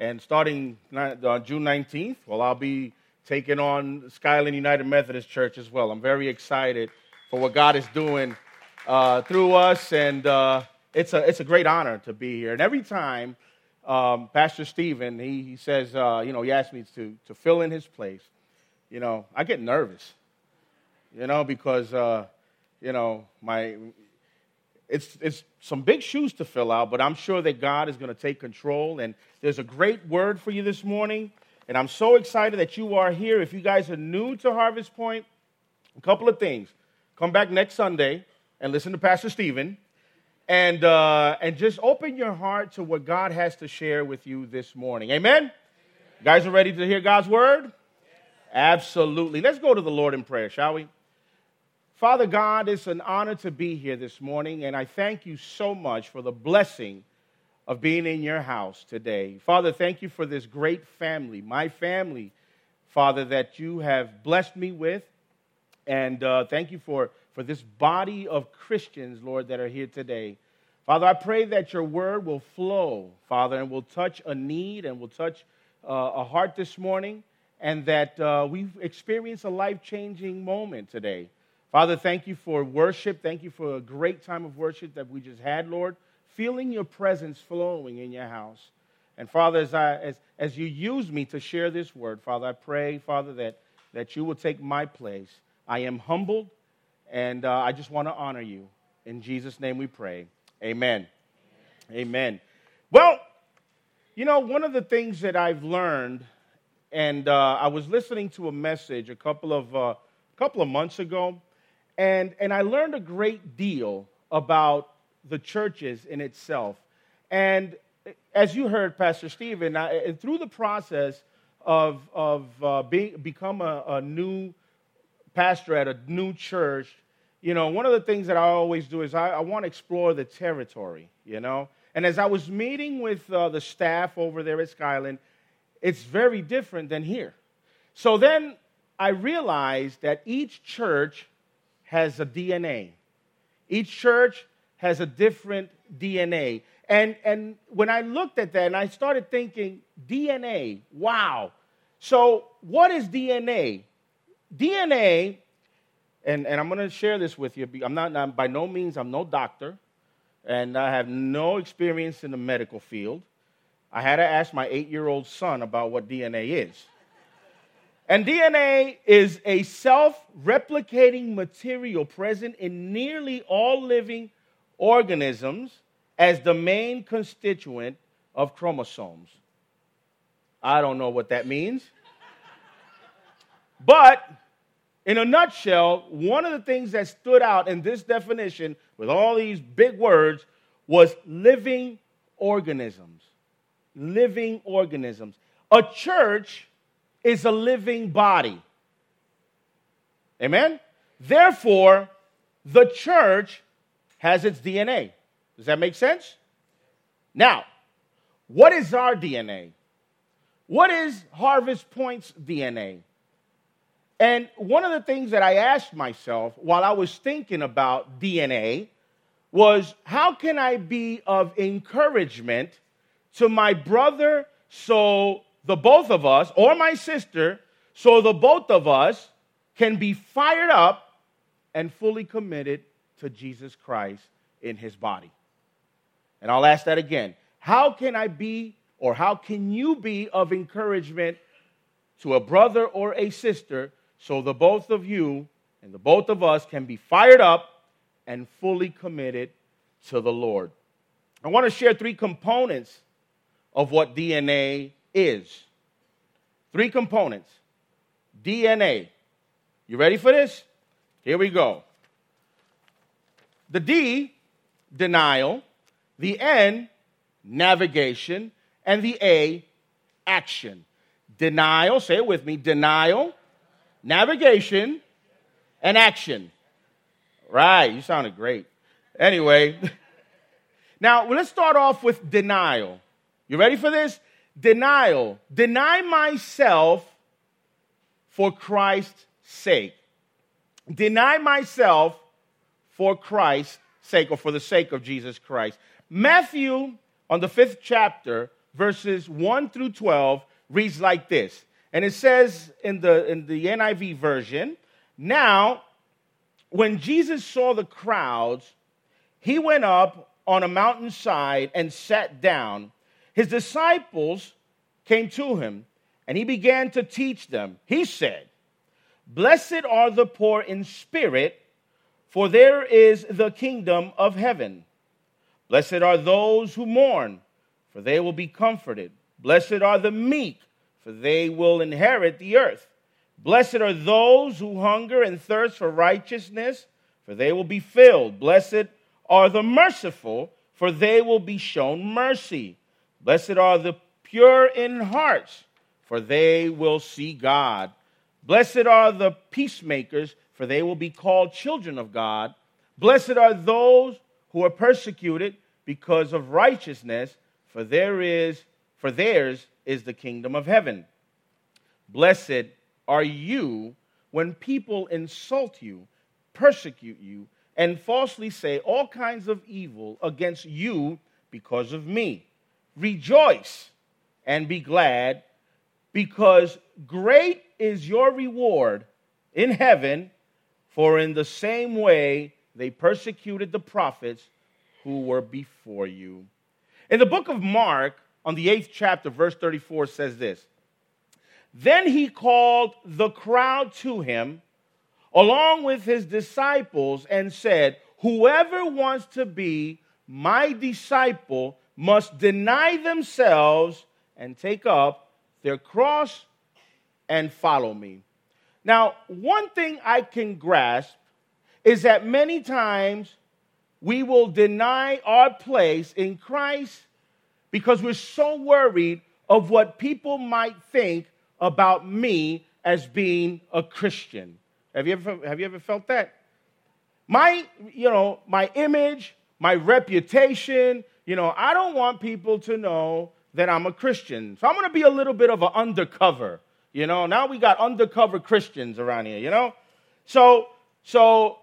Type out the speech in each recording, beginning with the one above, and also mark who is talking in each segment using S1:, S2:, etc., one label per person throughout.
S1: And starting uh, June 19th, well, I'll be taking on Skyland United Methodist Church as well. I'm very excited for what God is doing uh, through us, and uh, it's, a, it's a great honor to be here. And every time um, Pastor Stephen, he, he says, uh, you know, he asked me to, to fill in his place, you know, I get nervous, you know, because, uh, you know, my, it's, it's some big shoes to fill out, but I'm sure that God is going to take control. And there's a great word for you this morning. And I'm so excited that you are here. If you guys are new to Harvest Point, a couple of things. Come back next Sunday and listen to Pastor Stephen. And, uh, and just open your heart to what God has to share with you this morning. Amen? Amen. You guys are ready to hear God's word? Yes. Absolutely. Let's go to the Lord in prayer, shall we? Father God, it's an honor to be here this morning, and I thank you so much for the blessing of being in your house today. Father, thank you for this great family, my family, Father, that you have blessed me with. And uh, thank you for, for this body of Christians, Lord, that are here today. Father, I pray that your word will flow, Father, and will touch a need and will touch uh, a heart this morning, and that uh, we've experienced a life changing moment today. Father, thank you for worship. Thank you for a great time of worship that we just had, Lord. Feeling your presence flowing in your house. And Father, as, I, as, as you use me to share this word, Father, I pray, Father, that, that you will take my place. I am humbled, and uh, I just want to honor you. In Jesus' name we pray. Amen. Amen. Amen. Well, you know, one of the things that I've learned, and uh, I was listening to a message a couple of, uh, couple of months ago, and, and I learned a great deal about the churches in itself. And as you heard, Pastor Stephen, I, through the process of, of uh, being, become a, a new pastor at a new church, you know, one of the things that I always do is I, I want to explore the territory, you know. And as I was meeting with uh, the staff over there at Skyland, it's very different than here. So then I realized that each church has a DNA. Each church has a different DNA. And, and when I looked at that and I started thinking, DNA, wow. So, what is DNA? DNA, and, and I'm going to share this with you. I'm not, I'm, by no means, I'm no doctor, and I have no experience in the medical field. I had to ask my eight year old son about what DNA is. And DNA is a self replicating material present in nearly all living organisms as the main constituent of chromosomes. I don't know what that means. But in a nutshell, one of the things that stood out in this definition with all these big words was living organisms. Living organisms. A church is a living body. Amen? Therefore, the church has its DNA. Does that make sense? Now, what is our DNA? What is Harvest Point's DNA? And one of the things that I asked myself while I was thinking about DNA was how can I be of encouragement to my brother so the both of us, or my sister, so the both of us can be fired up and fully committed to Jesus Christ in his body. And I'll ask that again. How can I be, or how can you be of encouragement to a brother or a sister so the both of you and the both of us can be fired up and fully committed to the Lord? I want to share three components of what DNA is. Three components DNA. You ready for this? Here we go. The D, denial. The N, navigation. And the A, action. Denial, say it with me denial, navigation, and action. Right, you sounded great. Anyway, now let's start off with denial. You ready for this? Denial. Deny myself for Christ's sake. Deny myself for Christ's sake or for the sake of Jesus Christ. Matthew, on the fifth chapter, verses 1 through 12, reads like this. And it says in the, in the NIV version, Now, when Jesus saw the crowds, he went up on a mountainside and sat down. His disciples came to him, and he began to teach them. He said, Blessed are the poor in spirit, for there is the kingdom of heaven. Blessed are those who mourn, for they will be comforted. Blessed are the meek, for they will inherit the earth. Blessed are those who hunger and thirst for righteousness, for they will be filled. Blessed are the merciful, for they will be shown mercy. Blessed are the pure in hearts, for they will see God. Blessed are the peacemakers, for they will be called children of God. Blessed are those who are persecuted because of righteousness, for there is for theirs is the kingdom of heaven. Blessed are you when people insult you, persecute you, and falsely say all kinds of evil against you because of me. Rejoice and be glad, because great is your reward in heaven, for in the same way they persecuted the prophets who were before you. In the book of Mark, on the eighth chapter, verse 34 says this Then he called the crowd to him along with his disciples and said, Whoever wants to be my disciple must deny themselves and take up their cross and follow me. Now, one thing I can grasp is that many times we will deny our place in Christ because we're so worried of what people might think about me as being a Christian. Have you ever, have you ever felt that? My, you know, my image, my reputation, you know, I don't want people to know that I'm a Christian. So I'm going to be a little bit of an undercover. You know, now we got undercover Christians around here, you know? So, so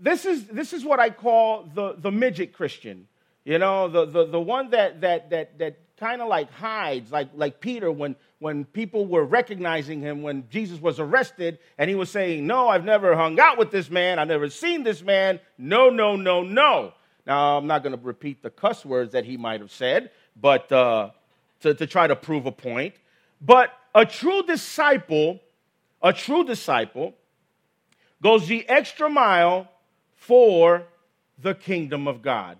S1: this is this is what I call the, the midget Christian. You know, the, the, the one that that that that kind of like hides, like like Peter when when people were recognizing him when Jesus was arrested and he was saying, No, I've never hung out with this man, I've never seen this man. No, no, no, no. Now I'm not going to repeat the cuss words that he might have said, but uh, to, to try to prove a point. But a true disciple, a true disciple, goes the extra mile for the kingdom of God.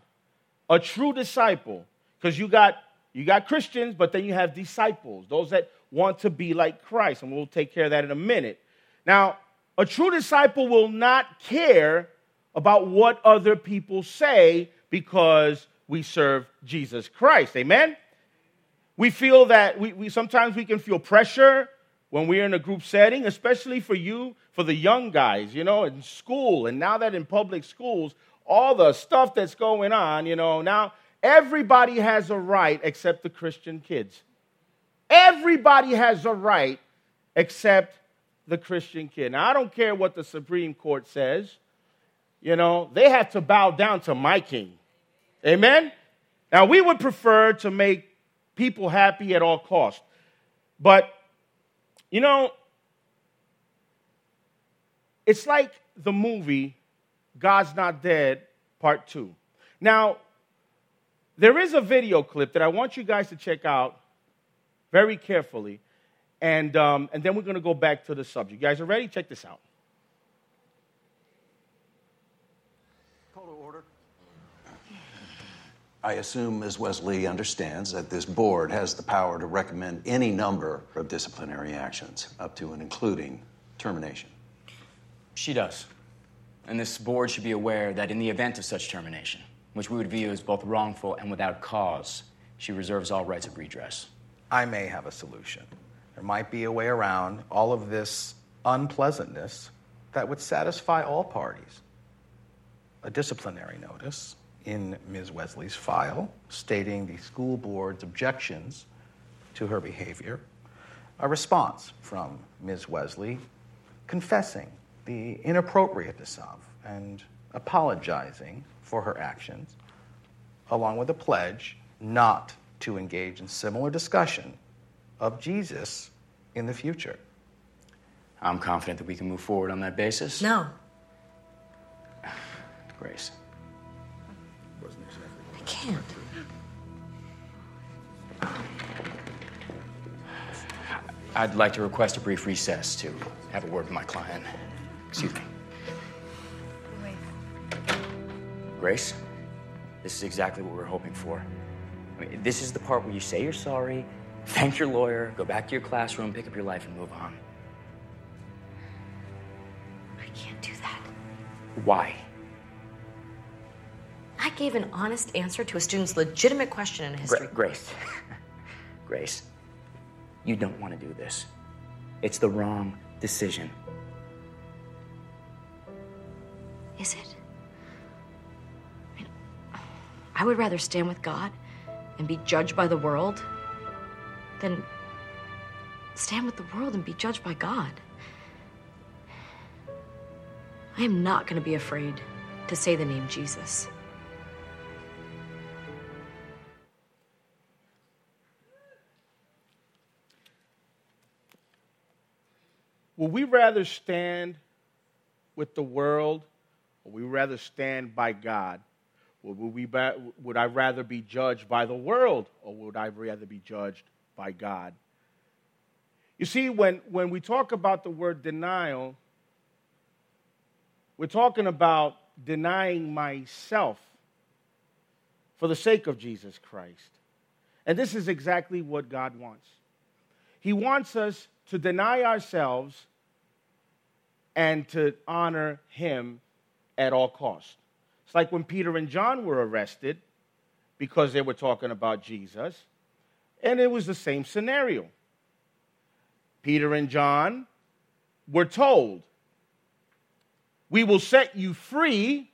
S1: A true disciple, because you got you got Christians, but then you have disciples, those that want to be like Christ, and we'll take care of that in a minute. Now, a true disciple will not care about what other people say because we serve Jesus Christ. Amen? We feel that we, we sometimes we can feel pressure when we're in a group setting, especially for you, for the young guys, you know, in school. And now that in public schools, all the stuff that's going on, you know, now everybody has a right except the Christian kids. Everybody has a right except the Christian kid. Now, I don't care what the Supreme Court says. You know, they have to bow down to my king. Amen? Now, we would prefer to make people happy at all costs. But you know, it's like the movie God's Not Dead, Part 2. Now, there is a video clip that I want you guys to check out very carefully, and, um, and then we're going to go back to the subject. You guys are ready? Check this out.
S2: I assume Ms. Wesley understands that this board has the power to recommend any number of disciplinary actions, up to and including termination.
S3: She does. And this board should be aware that in the event of such termination, which we would view as both wrongful and without cause, she reserves all rights of redress.
S4: I may have a solution. There might be a way around all of this unpleasantness that would satisfy all parties. A disciplinary notice in Ms. Wesley's file stating the school board's objections to her behavior, a response from Ms. Wesley confessing the inappropriateness of and apologizing for her actions, along with a pledge not to engage in similar discussion of Jesus in the future.
S3: I'm confident that we can move forward on that basis.
S5: No.
S3: Grace.
S5: I can't.
S3: I'd like to request a brief recess to have a word with my client. Excuse me.
S5: Wait.
S3: Grace, this is exactly what we were hoping for. I mean, this is the part where you say you're sorry, thank your lawyer, go back to your classroom, pick up your life, and move on.
S5: I can't do that.
S3: Why?
S5: I gave an honest answer to a student's legitimate question in history.
S3: Gra- Grace. Grace, you don't want to do this. It's the wrong decision.
S5: Is it? I, mean, I would rather stand with God and be judged by the world than stand with the world and be judged by God. I am not going to be afraid to say the name Jesus.
S1: Would we rather stand with the world or would we rather stand by God? Would, we would I rather be judged by the world or would I rather be judged by God? You see, when, when we talk about the word denial, we're talking about denying myself for the sake of Jesus Christ. And this is exactly what God wants. He wants us to deny ourselves and to honor Him at all costs. It's like when Peter and John were arrested because they were talking about Jesus, and it was the same scenario. Peter and John were told, We will set you free.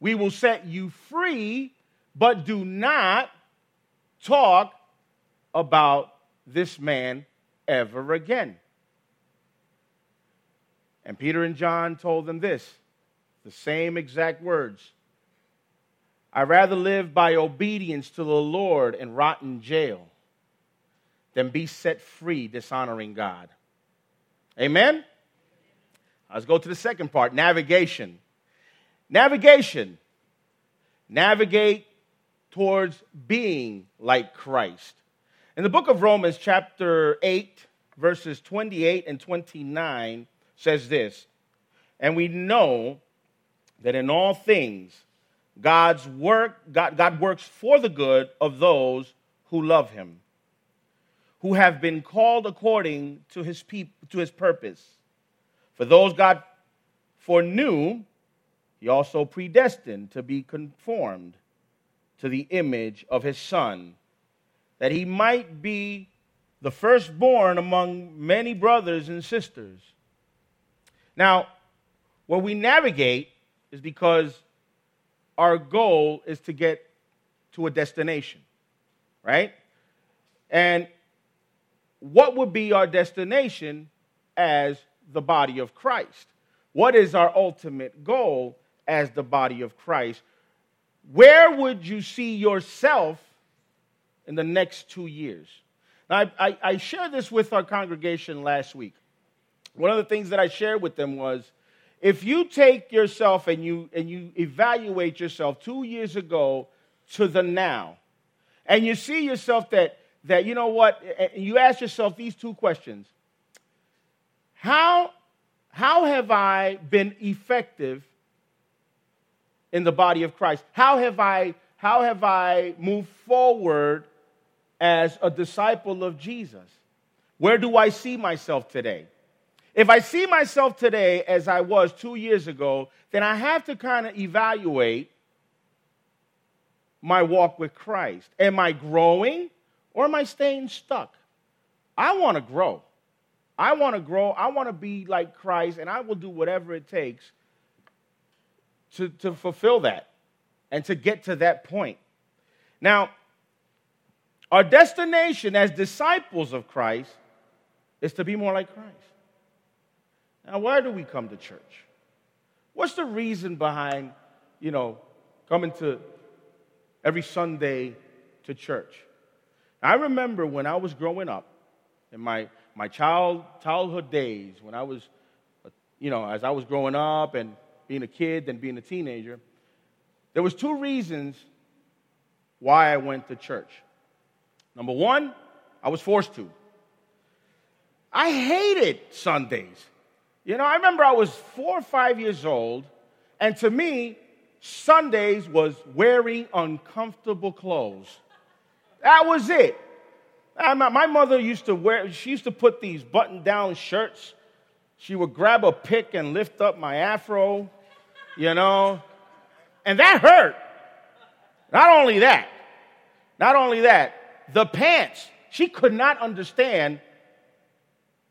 S1: We will set you free, but do not talk about this man ever again. And Peter and John told them this the same exact words. I rather live by obedience to the Lord in jail than be set free dishonoring God. Amen? Let's go to the second part navigation. Navigation. Navigate towards being like Christ. In the book of Romans, chapter 8, verses 28 and 29, says this And we know that in all things, God's work, God, God works for the good of those who love him, who have been called according to his, peop, to his purpose. For those God foreknew, he also predestined to be conformed to the image of his Son, that he might be the firstborn among many brothers and sisters. Now, where we navigate is because our goal is to get to a destination, right? And what would be our destination as the body of Christ? What is our ultimate goal as the body of Christ? Where would you see yourself in the next two years? Now, I, I, I shared this with our congregation last week. One of the things that I shared with them was if you take yourself and you, and you evaluate yourself two years ago to the now, and you see yourself that, that you know what, and you ask yourself these two questions How, how have I been effective in the body of Christ? How have I, how have I moved forward as a disciple of Jesus? Where do I see myself today? If I see myself today as I was two years ago, then I have to kind of evaluate my walk with Christ. Am I growing or am I staying stuck? I want to grow. I want to grow. I want to be like Christ, and I will do whatever it takes to, to fulfill that and to get to that point. Now, our destination as disciples of Christ is to be more like Christ. Now, why do we come to church? What's the reason behind, you know, coming to every Sunday to church. I remember when I was growing up, in my, my child, childhood days, when I was, you know, as I was growing up and being a kid, then being a teenager, there was two reasons why I went to church. Number one, I was forced to. I hated Sundays. You know, I remember I was four or five years old, and to me, Sundays was wearing uncomfortable clothes. That was it. My mother used to wear, she used to put these button down shirts. She would grab a pick and lift up my afro, you know, and that hurt. Not only that, not only that, the pants, she could not understand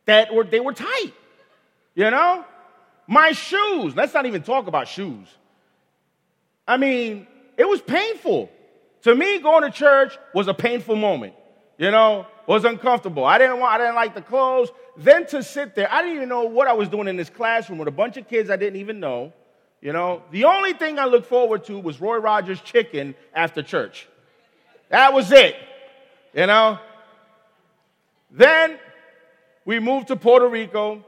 S1: that they were tight, you know? My shoes, let's not even talk about shoes. I mean, it was painful. To me, going to church was a painful moment. You know, was uncomfortable. I didn't want, I didn't like the clothes. Then to sit there, I didn't even know what I was doing in this classroom with a bunch of kids I didn't even know. You know, the only thing I looked forward to was Roy Rogers chicken after church. That was it. You know? Then we moved to Puerto Rico,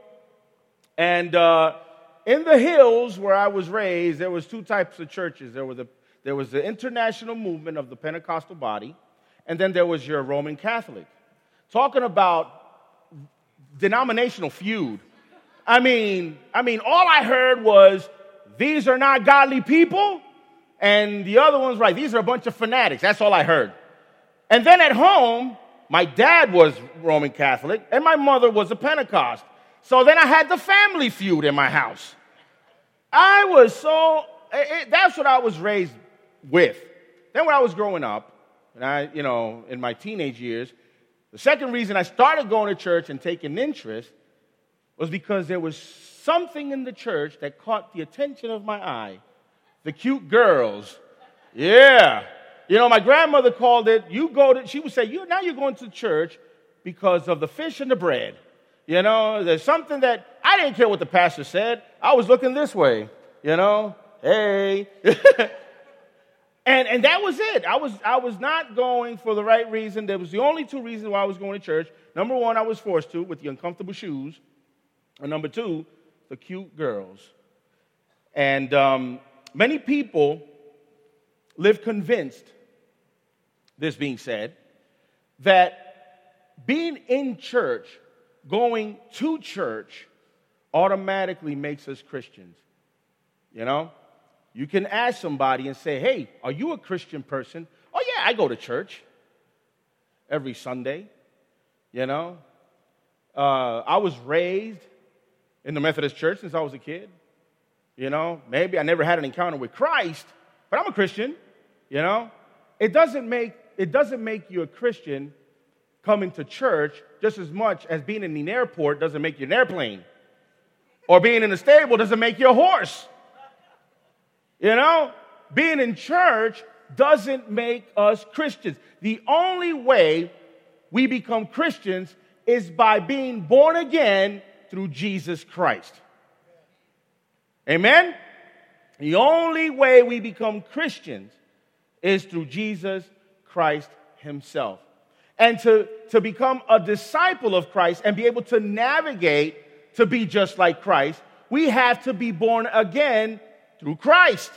S1: and uh, in the hills where I was raised, there was two types of churches. There was, a, there was the international movement of the Pentecostal body, and then there was your Roman Catholic. Talking about denominational feud. I mean, I mean, all I heard was these are not godly people, and the other one's right. These are a bunch of fanatics. That's all I heard. And then at home, my dad was Roman Catholic, and my mother was a Pentecost. So then I had the family feud in my house. I was so, it, that's what I was raised with. Then when I was growing up, and I, you know, in my teenage years, the second reason I started going to church and taking interest was because there was something in the church that caught the attention of my eye. The cute girls. Yeah. You know, my grandmother called it, you go to, she would say, you, now you're going to church because of the fish and the bread. You know, there's something that I didn't care what the pastor said. I was looking this way, you know, hey. and, and that was it. I was, I was not going for the right reason. There was the only two reasons why I was going to church. Number one, I was forced to with the uncomfortable shoes. And number two, the cute girls. And um, many people live convinced, this being said, that being in church going to church automatically makes us Christians. You know? You can ask somebody and say, hey, are you a Christian person? Oh, yeah, I go to church every Sunday. You know? Uh, I was raised in the Methodist church since I was a kid. You know? Maybe I never had an encounter with Christ, but I'm a Christian. You know? It doesn't make, it doesn't make you a Christian coming to church just as much as being in an airport doesn't make you an airplane. Or being in a stable doesn't make you a horse. You know, being in church doesn't make us Christians. The only way we become Christians is by being born again through Jesus Christ. Amen? The only way we become Christians is through Jesus Christ Himself and to, to become a disciple of Christ and be able to navigate to be just like Christ, we have to be born again through Christ.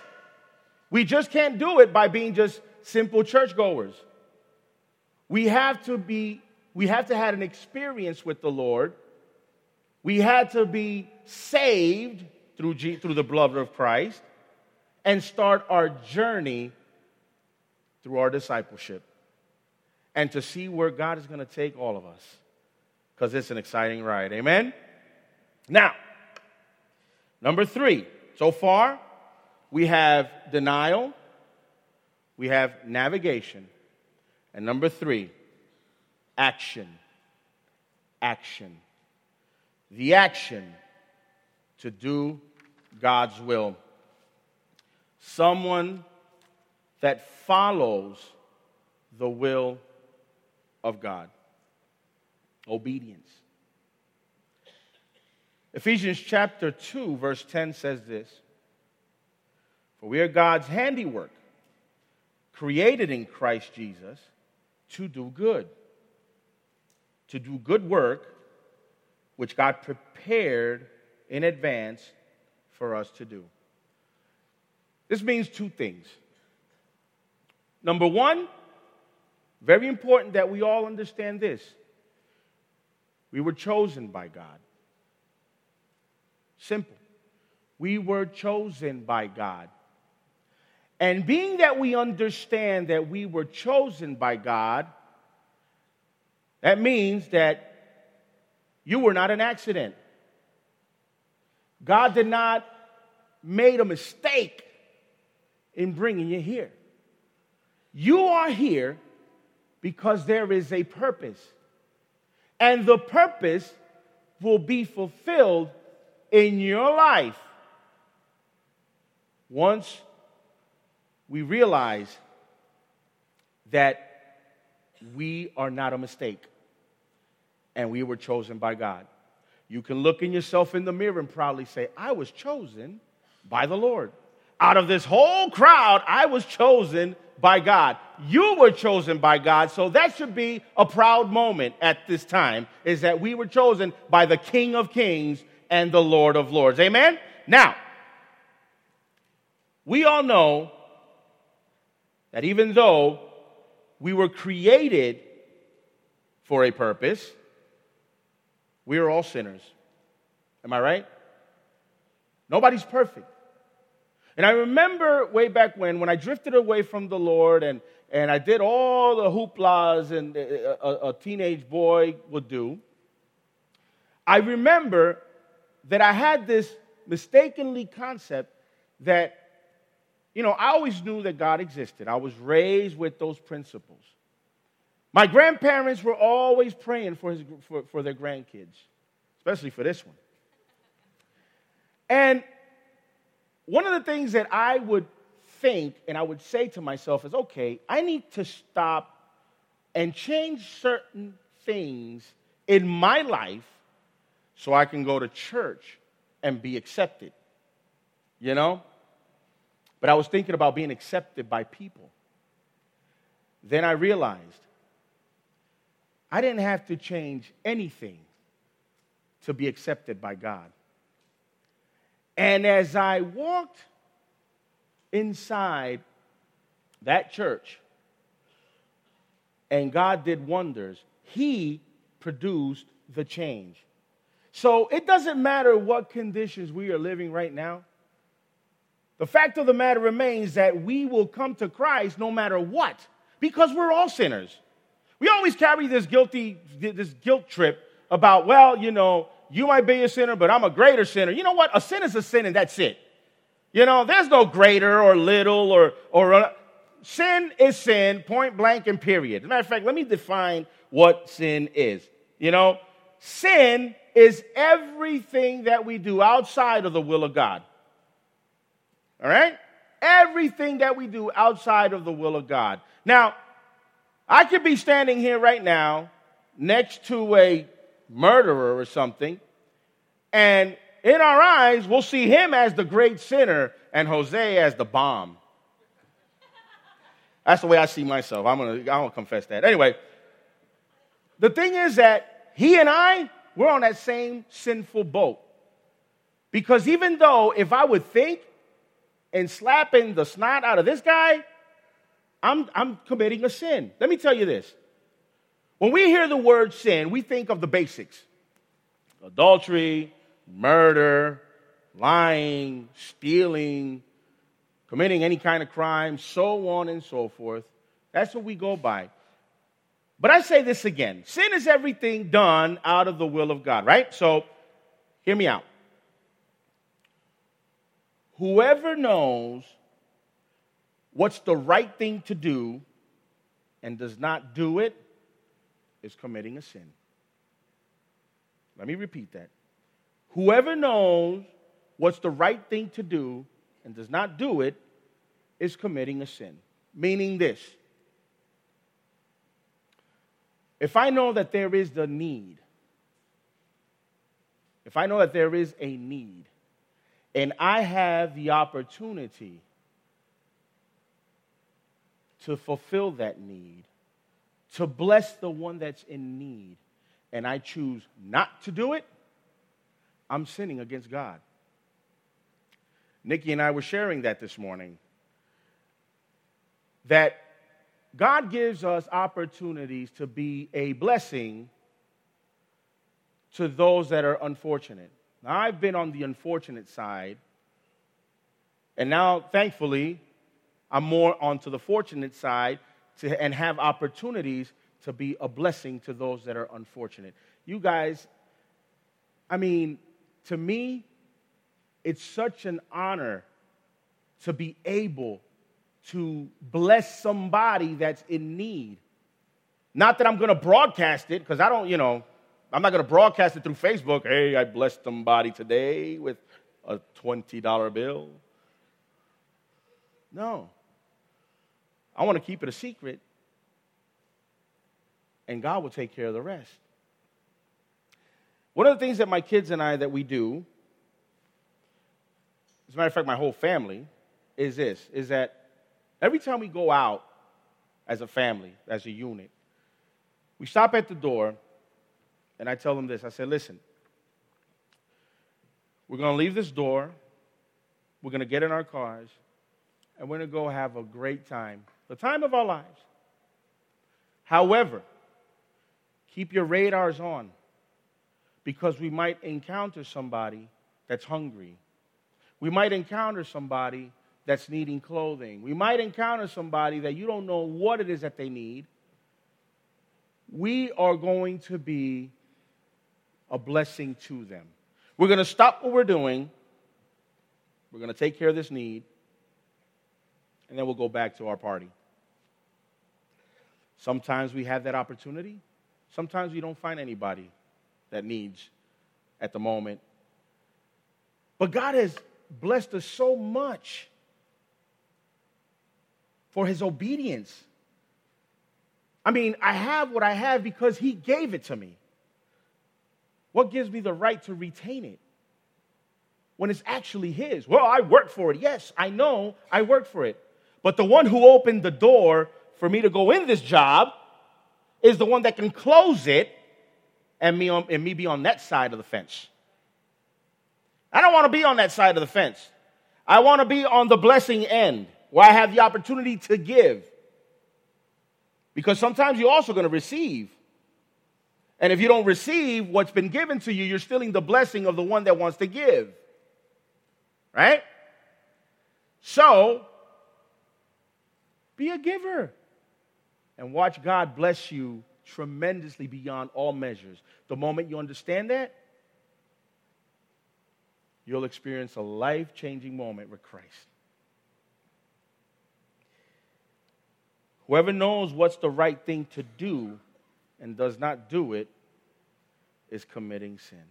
S1: We just can't do it by being just simple churchgoers. We have to be, we have to have an experience with the Lord. We had to be saved through, G, through the blood of Christ and start our journey through our discipleship and to see where God is going to take all of us because it's an exciting ride. Amen? Now, number three. So far, we have denial, we have navigation, and number three, action. Action. The action to do God's will. Someone that follows the will of God. Obedience. Ephesians chapter 2, verse 10 says this For we are God's handiwork, created in Christ Jesus to do good, to do good work, which God prepared in advance for us to do. This means two things. Number one, very important that we all understand this. We were chosen by God. Simple. We were chosen by God. And being that we understand that we were chosen by God, that means that you were not an accident. God did not make a mistake in bringing you here. You are here because there is a purpose. And the purpose will be fulfilled in your life once we realize that we are not a mistake and we were chosen by God. You can look in yourself in the mirror and proudly say, I was chosen by the Lord. Out of this whole crowd, I was chosen by God. You were chosen by God. So that should be a proud moment at this time is that we were chosen by the King of Kings and the Lord of Lords. Amen? Now, we all know that even though we were created for a purpose, we are all sinners. Am I right? Nobody's perfect. And I remember way back when, when I drifted away from the Lord and, and I did all the hooplas and uh, uh, a, a teenage boy would do, I remember that I had this mistakenly concept that, you know, I always knew that God existed. I was raised with those principles. My grandparents were always praying for, his, for, for their grandkids, especially for this one. And one of the things that I would think and I would say to myself is okay, I need to stop and change certain things in my life so I can go to church and be accepted. You know? But I was thinking about being accepted by people. Then I realized I didn't have to change anything to be accepted by God. And as I walked inside that church, and God did wonders, He produced the change. So it doesn't matter what conditions we are living right now. The fact of the matter remains that we will come to Christ no matter what, because we're all sinners. We always carry this guilty, this guilt trip about, well, you know, you might be a sinner, but I'm a greater sinner. You know what? A sin is a sin, and that's it. You know, there's no greater or little or, or uh, sin is sin, point blank and period. As a matter of fact, let me define what sin is. You know, sin is everything that we do outside of the will of God. All right? Everything that we do outside of the will of God. Now, I could be standing here right now next to a murderer or something, and in our eyes, we'll see him as the great sinner and Jose as the bomb. That's the way I see myself. I'm gonna, I'm gonna confess that. Anyway, the thing is that he and I, we're on that same sinful boat. Because even though if I would think and slapping the snot out of this guy, I'm, I'm committing a sin. Let me tell you this. When we hear the word sin, we think of the basics adultery, murder, lying, stealing, committing any kind of crime, so on and so forth. That's what we go by. But I say this again sin is everything done out of the will of God, right? So hear me out. Whoever knows what's the right thing to do and does not do it is committing a sin. Let me repeat that. Whoever knows what's the right thing to do and does not do it is committing a sin. Meaning this if I know that there is the need, if I know that there is a need, and I have the opportunity to fulfill that need, to bless the one that's in need, and I choose not to do it, I'm sinning against God. Nikki and I were sharing that this morning. That God gives us opportunities to be a blessing to those that are unfortunate. Now, I've been on the unfortunate side, and now, thankfully, I'm more onto the fortunate side to, and have opportunities to be a blessing to those that are unfortunate. You guys, I mean, to me, it's such an honor to be able to bless somebody that's in need. Not that I'm going to broadcast it, because I don't, you know, I'm not going to broadcast it through Facebook. Hey, I blessed somebody today with a $20 bill. No. I want to keep it a secret, and God will take care of the rest. One of the things that my kids and I that we do, as a matter of fact, my whole family, is this: is that every time we go out as a family, as a unit, we stop at the door, and I tell them this. I said, "Listen, we're going to leave this door. We're going to get in our cars, and we're going to go have a great time, the time of our lives. However, keep your radars on." because we might encounter somebody that's hungry. We might encounter somebody that's needing clothing. We might encounter somebody that you don't know what it is that they need. We are going to be a blessing to them. We're going to stop what we're doing. We're going to take care of this need. And then we'll go back to our party. Sometimes we have that opportunity. Sometimes we don't find anybody that needs at the moment. But God has blessed us so much for his obedience. I mean, I have what I have because he gave it to me. What gives me the right to retain it when it's actually his? Well, I worked for it. Yes, I know I worked for it. But the one who opened the door for me to go in this job is the one that can close it and me, on, and me be on that side of the fence. I don't want to be on that side of the fence. I want to be on the blessing end where I have the opportunity to give. Because sometimes you're also going to receive. And if you don't receive what's been given to you, you're stealing the blessing of the one that wants to give. Right? So, be a giver and watch God bless you tremendously beyond all measures. The moment you understand that, you'll experience a life changing moment with Christ. Whoever knows what's the right thing to do and does not do it is committing sin.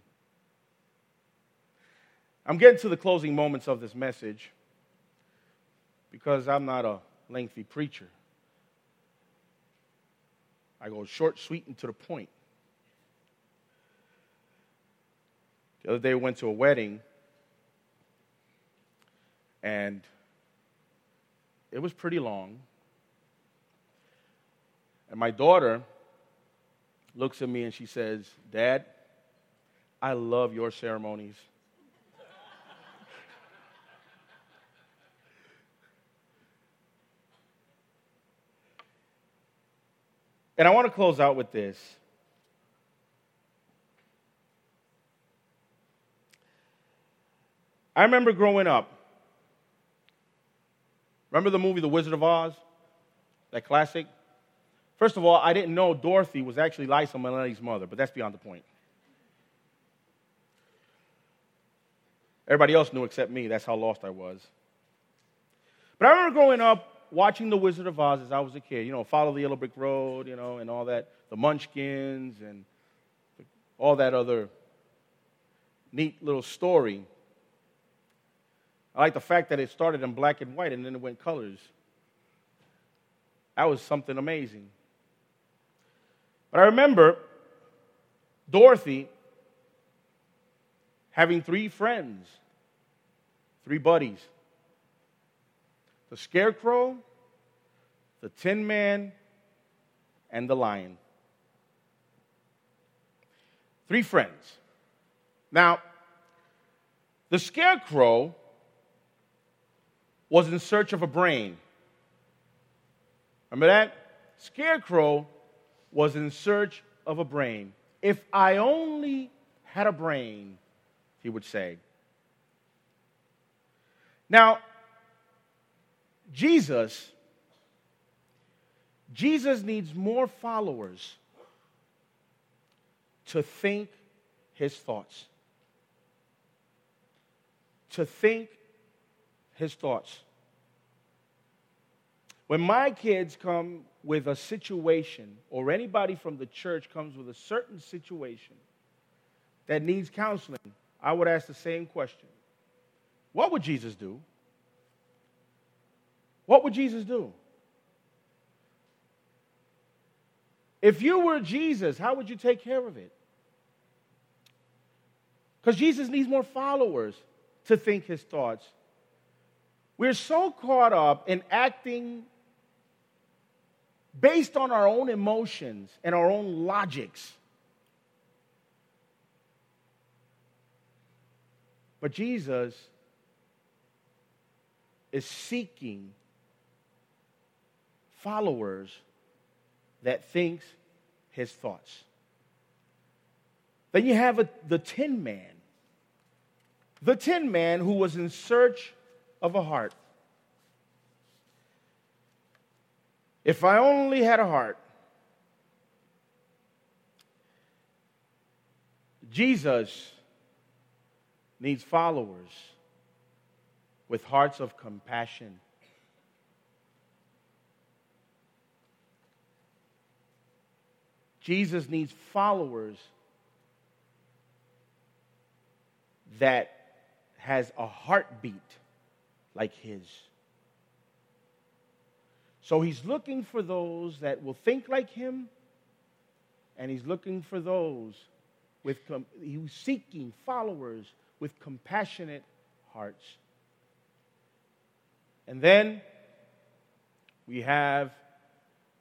S1: I'm getting to the closing moments of this message because I'm not a lengthy preacher. I go short, sweet, and to the point. The other day, I went to a wedding, and it was pretty long. And my daughter looks at me and she says, Dad, I love your ceremonies. And I want to close out with this. I remember growing up. Remember the movie The Wizard of Oz? That classic? First of all, I didn't know Dorothy was actually Liza Minnelli's mother, but that's beyond the point. Everybody else knew except me. That's how lost I was. But I remember growing up watching The Wizard of Oz as I was a kid, you know, follow the yellow brick road, you know, and all that, the munchkins and all that other neat little story. I like the fact that it started in black and white and then it went colors. That was something amazing. But I remember Dorothy having three friends, three buddies the Scarecrow, the Tin Man, and the lion. Three friends. Now, the scarecrow was in search of a brain. Remember that? Scarecrow was in search of a brain. If I only had a brain, he would say. Now, Jesus, Jesus needs more followers to think his thoughts. To think his thoughts. When my kids come with a situation, or anybody from the church comes with a certain situation that needs counseling, I would ask the same question What would Jesus do? What would Jesus do? If you were Jesus, how would you take care of it? Because Jesus needs more followers to think his thoughts. We're so caught up in acting based on our own emotions and our own logics. But Jesus is seeking followers that thinks his thoughts. Then you have a, the tin man. The tin man who was in search of a heart. If I only had a heart, Jesus needs followers with hearts of compassion. Jesus needs followers that has a heartbeat like his. So he's looking for those that will think like him, and he's looking for those with, com- he's seeking followers with compassionate hearts. And then we have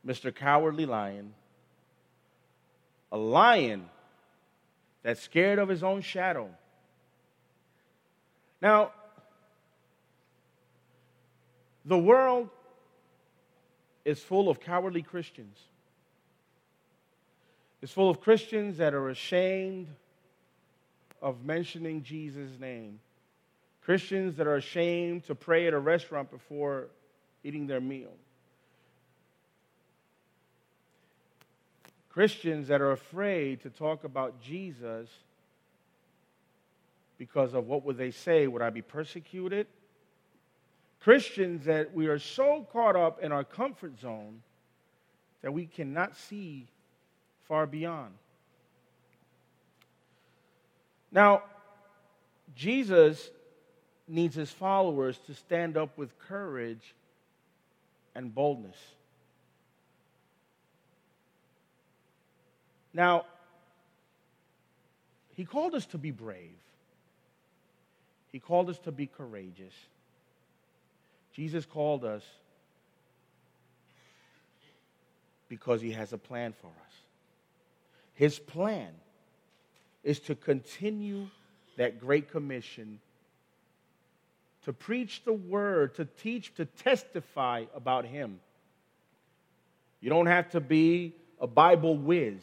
S1: Mr. Cowardly Lion, a lion that's scared of his own shadow. Now, the world is full of cowardly Christians. It's full of Christians that are ashamed of mentioning Jesus' name. Christians that are ashamed to pray at a restaurant before eating their meal. Christians that are afraid to talk about Jesus because of what would they say? Would I be persecuted? Christians that we are so caught up in our comfort zone that we cannot see far beyond. Now, Jesus needs his followers to stand up with courage and boldness. Now, he called us to be brave. He called us to be courageous. Jesus called us because he has a plan for us. His plan is to continue that great commission to preach the word, to teach, to testify about him. You don't have to be a Bible whiz.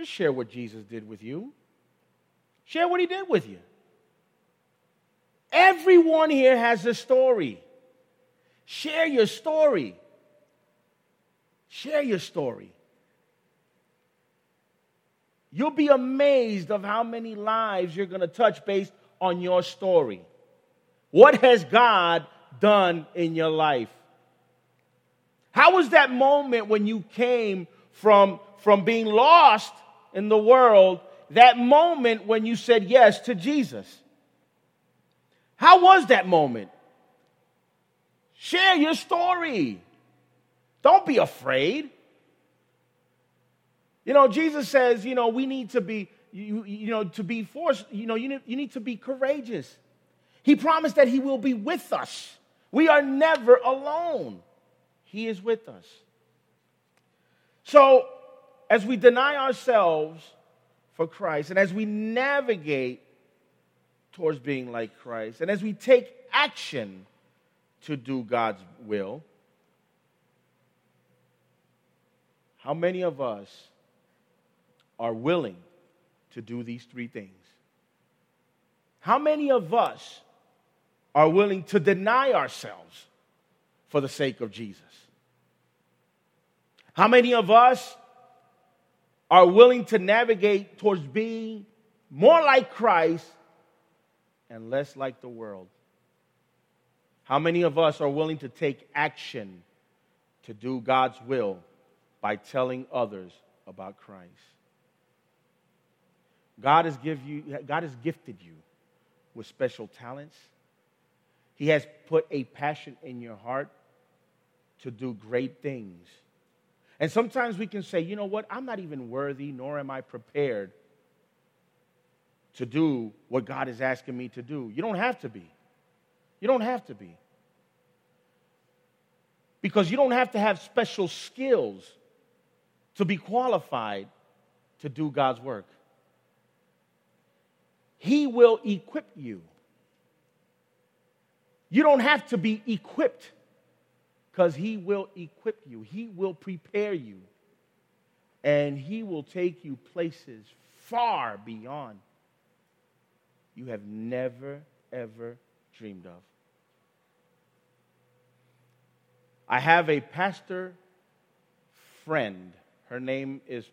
S1: Just share what Jesus did with you. Share what he did with you. Everyone here has a story. Share your story. Share your story. You'll be amazed of how many lives you're going to touch based on your story. What has God done in your life? How was that moment when you came from, from being lost in the world, that moment when you said yes to Jesus? How was that moment? Share your story. Don't be afraid. You know, Jesus says, you know, we need to be, you, you know, to be forced, you know, you need, you need to be courageous. He promised that He will be with us. We are never alone. He is with us. So, as we deny ourselves for Christ, and as we navigate towards being like Christ, and as we take action to do God's will, how many of us are willing to do these three things? How many of us are willing to deny ourselves for the sake of Jesus? How many of us are willing to navigate towards being more like Christ and less like the world? How many of us are willing to take action to do God's will by telling others about Christ? God has, give you, God has gifted you with special talents. He has put a passion in your heart to do great things. And sometimes we can say, you know what, I'm not even worthy, nor am I prepared to do what God is asking me to do. You don't have to be. You don't have to be. Because you don't have to have special skills to be qualified to do God's work. He will equip you. You don't have to be equipped because He will equip you, He will prepare you, and He will take you places far beyond you have never, ever dreamed of. I have a pastor friend. Her name is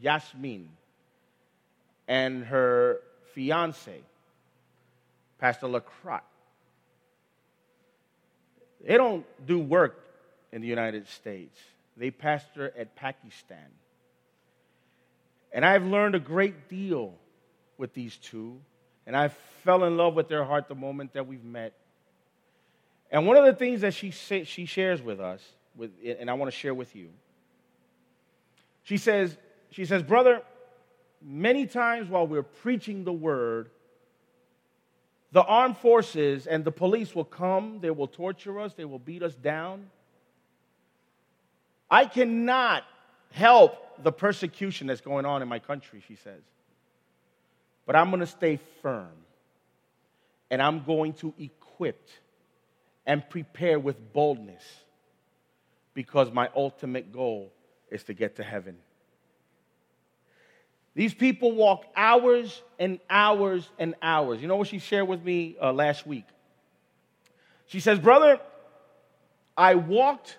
S1: Yasmin. And her fiance, Pastor Lacroix. They don't do work in the United States, they pastor at Pakistan. And I've learned a great deal with these two, and I fell in love with their heart the moment that we've met. And one of the things that she, say, she shares with us, with, and I want to share with you, she says, she says, brother, many times while we're preaching the word, the armed forces and the police will come, they will torture us, they will beat us down. I cannot help the persecution that's going on in my country, she says. But I'm going to stay firm and I'm going to equip and prepare with boldness because my ultimate goal is to get to heaven. These people walk hours and hours and hours. You know what she shared with me uh, last week? She says, Brother, I walked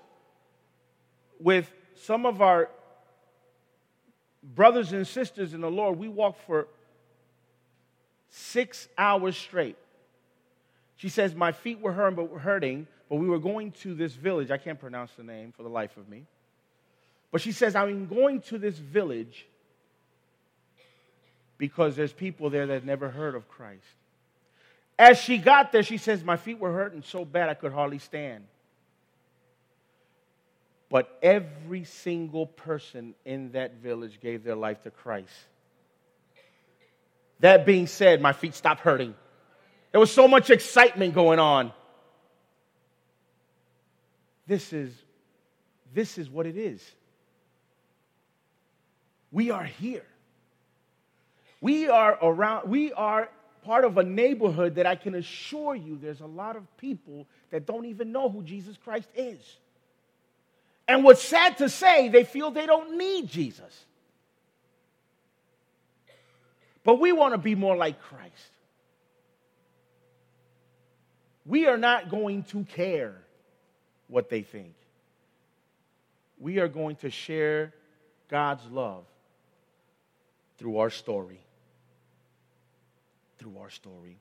S1: with some of our brothers and sisters in the Lord. We walked for six hours straight. She says, My feet were hurting, but we were going to this village. I can't pronounce the name for the life of me. But she says, I'm going to this village because there's people there that never heard of Christ. As she got there, she says, My feet were hurting so bad I could hardly stand. But every single person in that village gave their life to Christ. That being said, my feet stopped hurting. There was so much excitement going on. This is, this is what it is. We are here. We are around, we are part of a neighborhood that I can assure you there's a lot of people that don't even know who Jesus Christ is. And what's sad to say, they feel they don't need Jesus. But we want to be more like Christ. We are not going to care what they think. We are going to share God's love through our story through our story.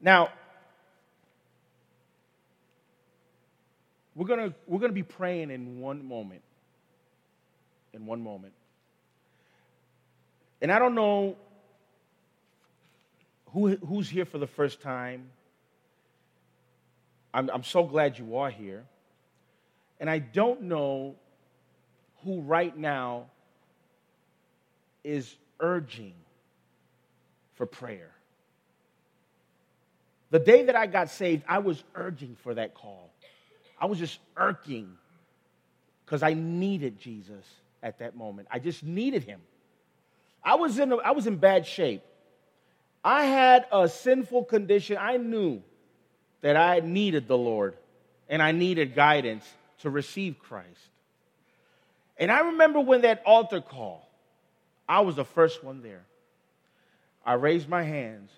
S1: Now, we're going to we're going to be praying in one moment. In one moment. And I don't know who, who's here for the first time. I'm, I'm so glad you are here. And I don't know who right now is urging for prayer. The day that I got saved, I was urging for that call. I was just irking because I needed Jesus at that moment. I just needed him. I was in, a, I was in bad shape. I had a sinful condition. I knew that I needed the Lord and I needed guidance to receive Christ. And I remember when that altar call, I was the first one there. I raised my hands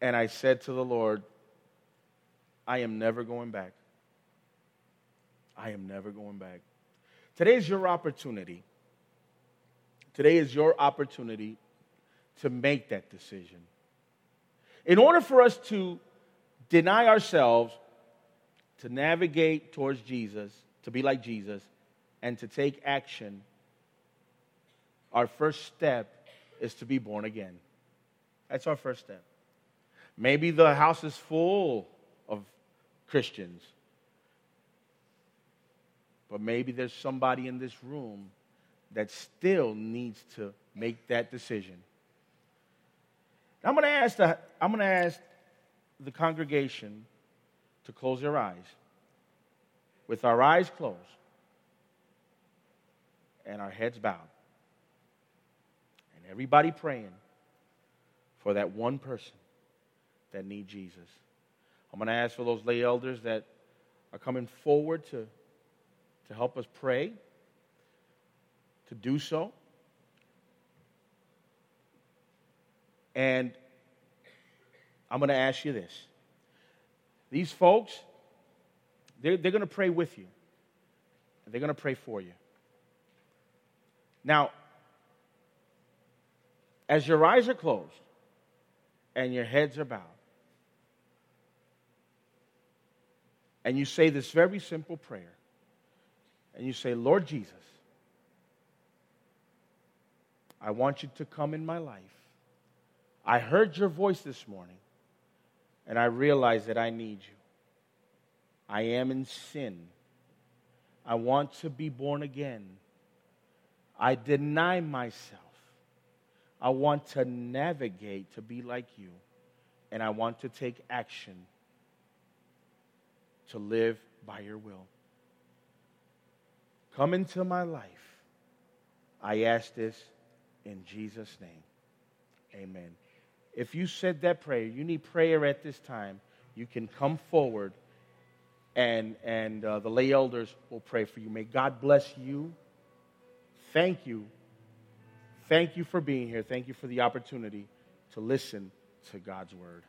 S1: and I said to the Lord, I am never going back. I am never going back. Today is your opportunity. Today is your opportunity to make that decision. In order for us to deny ourselves, to navigate towards Jesus, to be like Jesus, and to take action, our first step is to be born again. That's our first step. Maybe the house is full of Christians, but maybe there's somebody in this room that still needs to make that decision. I'm going to ask the, I'm going to ask the congregation to close their eyes. With our eyes closed and our heads bowed. And everybody praying for that one person that need Jesus. I'm going to ask for those lay elders that are coming forward to, to help us pray, to do so. And I'm going to ask you this. These folks, they're, they're going to pray with you, they're going to pray for you. Now, as your eyes are closed and your heads are bowed, and you say this very simple prayer, and you say, Lord Jesus, I want you to come in my life. I heard your voice this morning, and I realize that I need you. I am in sin. I want to be born again. I deny myself. I want to navigate to be like you, and I want to take action to live by your will. Come into my life. I ask this in Jesus' name. Amen. If you said that prayer, you need prayer at this time, you can come forward and, and uh, the lay elders will pray for you. May God bless you. Thank you. Thank you for being here. Thank you for the opportunity to listen to God's word.